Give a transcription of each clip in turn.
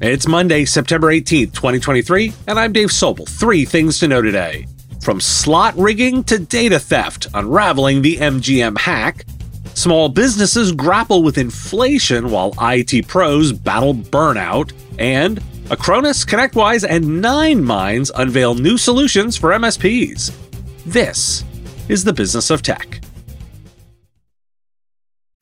It's Monday, September 18th, 2023, and I'm Dave Sobel. Three things to know today. From slot rigging to data theft, unraveling the MGM hack. Small businesses grapple with inflation while IT pros battle burnout. And Acronis, ConnectWise, and Nine Minds unveil new solutions for MSPs. This is the business of tech.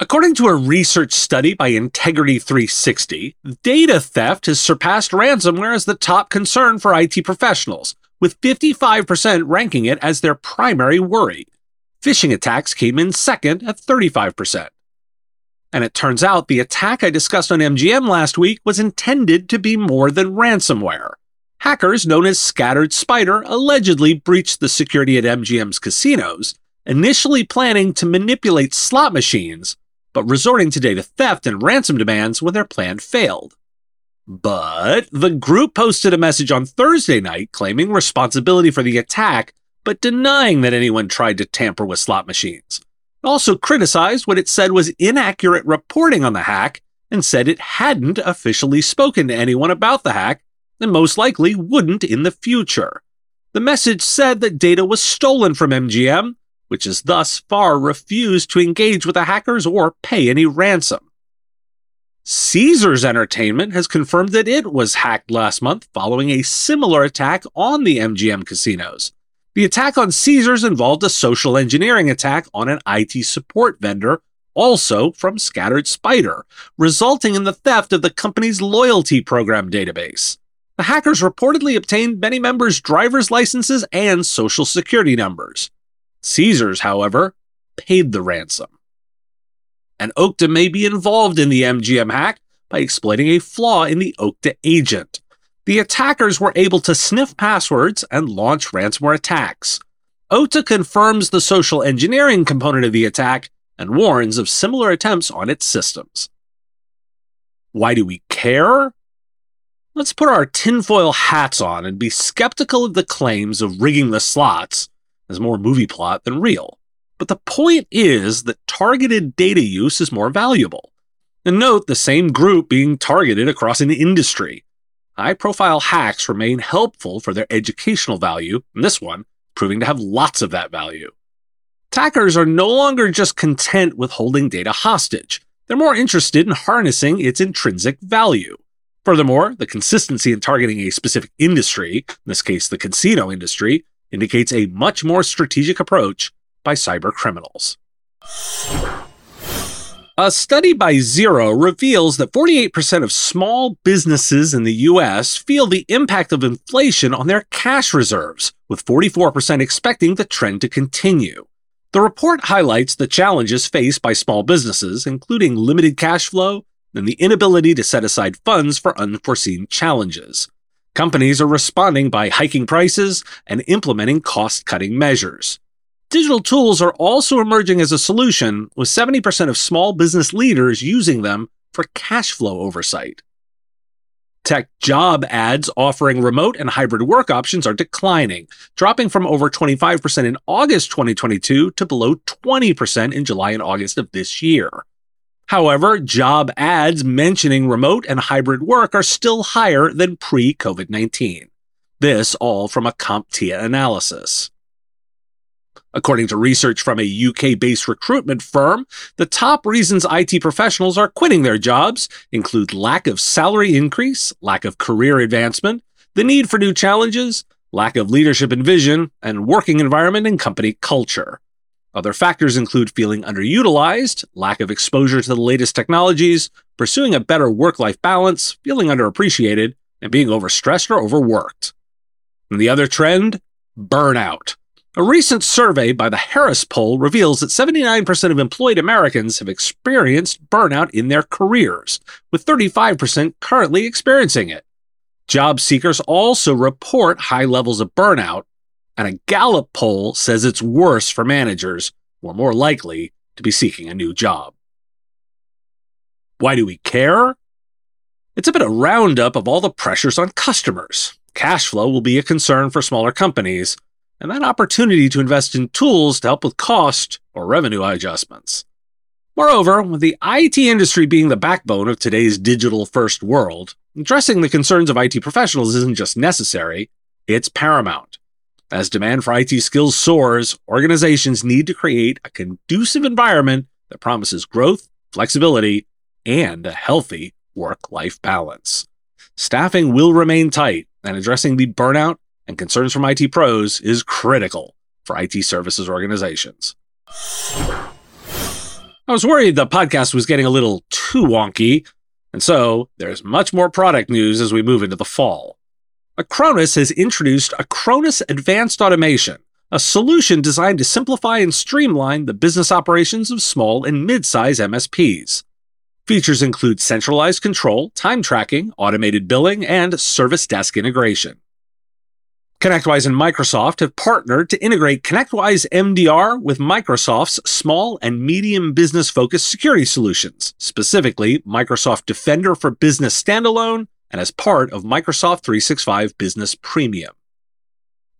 According to a research study by Integrity 360, data theft has surpassed ransomware as the top concern for IT professionals, with 55% ranking it as their primary worry. Phishing attacks came in second at 35%. And it turns out the attack I discussed on MGM last week was intended to be more than ransomware. Hackers known as Scattered Spider allegedly breached the security at MGM's casinos, initially planning to manipulate slot machines but resorting today to theft and ransom demands when their plan failed. But the group posted a message on Thursday night claiming responsibility for the attack, but denying that anyone tried to tamper with slot machines. It also criticized what it said was inaccurate reporting on the hack and said it hadn't officially spoken to anyone about the hack and most likely wouldn't in the future. The message said that data was stolen from MGM which has thus far refused to engage with the hackers or pay any ransom. Caesars Entertainment has confirmed that it was hacked last month following a similar attack on the MGM casinos. The attack on Caesars involved a social engineering attack on an IT support vendor, also from Scattered Spider, resulting in the theft of the company's loyalty program database. The hackers reportedly obtained many members' driver's licenses and social security numbers. Caesars, however, paid the ransom. And Okta may be involved in the MGM hack by exploiting a flaw in the Okta agent. The attackers were able to sniff passwords and launch ransomware attacks. Okta confirms the social engineering component of the attack and warns of similar attempts on its systems. Why do we care? Let's put our tinfoil hats on and be skeptical of the claims of rigging the slots is more movie plot than real. But the point is that targeted data use is more valuable. And note the same group being targeted across an industry. High profile hacks remain helpful for their educational value, and this one proving to have lots of that value. Attackers are no longer just content with holding data hostage, they're more interested in harnessing its intrinsic value. Furthermore, the consistency in targeting a specific industry, in this case the casino industry, indicates a much more strategic approach by cyber criminals. A study by Xero reveals that 48% of small businesses in the US feel the impact of inflation on their cash reserves, with 44% expecting the trend to continue. The report highlights the challenges faced by small businesses, including limited cash flow and the inability to set aside funds for unforeseen challenges. Companies are responding by hiking prices and implementing cost cutting measures. Digital tools are also emerging as a solution, with 70% of small business leaders using them for cash flow oversight. Tech job ads offering remote and hybrid work options are declining, dropping from over 25% in August 2022 to below 20% in July and August of this year. However, job ads mentioning remote and hybrid work are still higher than pre COVID 19. This all from a CompTIA analysis. According to research from a UK based recruitment firm, the top reasons IT professionals are quitting their jobs include lack of salary increase, lack of career advancement, the need for new challenges, lack of leadership and vision, and working environment and company culture. Other factors include feeling underutilized, lack of exposure to the latest technologies, pursuing a better work life balance, feeling underappreciated, and being overstressed or overworked. And the other trend burnout. A recent survey by the Harris Poll reveals that 79% of employed Americans have experienced burnout in their careers, with 35% currently experiencing it. Job seekers also report high levels of burnout, and a Gallup poll says it's worse for managers who are more likely to be seeking a new job. Why do we care? It's a bit of roundup of all the pressures on customers. Cash flow will be a concern for smaller companies, and that opportunity to invest in tools to help with cost or revenue adjustments. Moreover, with the IT industry being the backbone of today's digital first world, addressing the concerns of IT professionals isn't just necessary, it's paramount. As demand for IT skills soars, organizations need to create a conducive environment that promises growth, flexibility, and a healthy work life balance. Staffing will remain tight, and addressing the burnout and concerns from IT pros is critical for IT services organizations. I was worried the podcast was getting a little too wonky, and so there's much more product news as we move into the fall. Acronis has introduced Acronis Advanced Automation, a solution designed to simplify and streamline the business operations of small and mid-size MSPs. Features include centralized control, time tracking, automated billing, and service desk integration. ConnectWise and Microsoft have partnered to integrate ConnectWise MDR with Microsoft's small and medium business focused security solutions, specifically Microsoft Defender for Business Standalone and as part of Microsoft 365 Business Premium.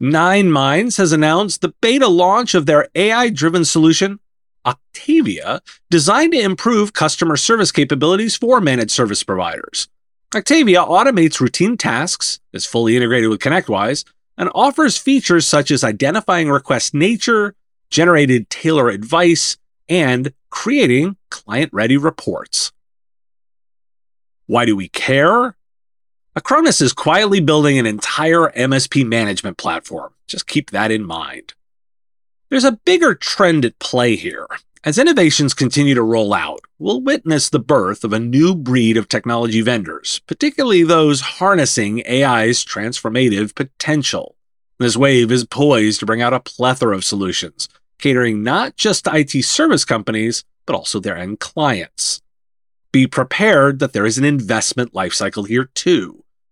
Nine Minds has announced the beta launch of their AI driven solution, Octavia, designed to improve customer service capabilities for managed service providers. Octavia automates routine tasks, is fully integrated with ConnectWise, and offers features such as identifying request nature, generated tailor advice, and creating client ready reports. Why do we care? Acronis is quietly building an entire MSP management platform. Just keep that in mind. There's a bigger trend at play here. As innovations continue to roll out, we'll witness the birth of a new breed of technology vendors, particularly those harnessing AI's transformative potential. This wave is poised to bring out a plethora of solutions, catering not just to IT service companies, but also their end clients. Be prepared that there is an investment lifecycle here too.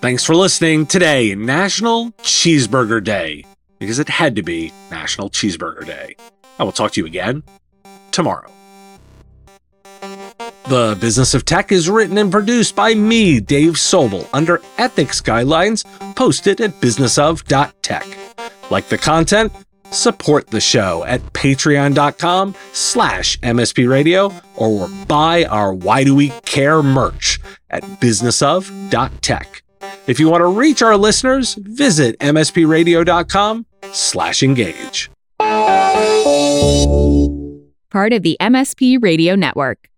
Thanks for listening today, National Cheeseburger Day, because it had to be National Cheeseburger Day. I will talk to you again tomorrow. The Business of Tech is written and produced by me, Dave Sobel, under ethics guidelines posted at businessof.tech. Like the content? Support the show at patreon.com slash mspradio or buy our Why Do We Care merch at businessof.tech. If you want to reach our listeners, visit mspradio.com slash engage. Part of the MSP Radio Network.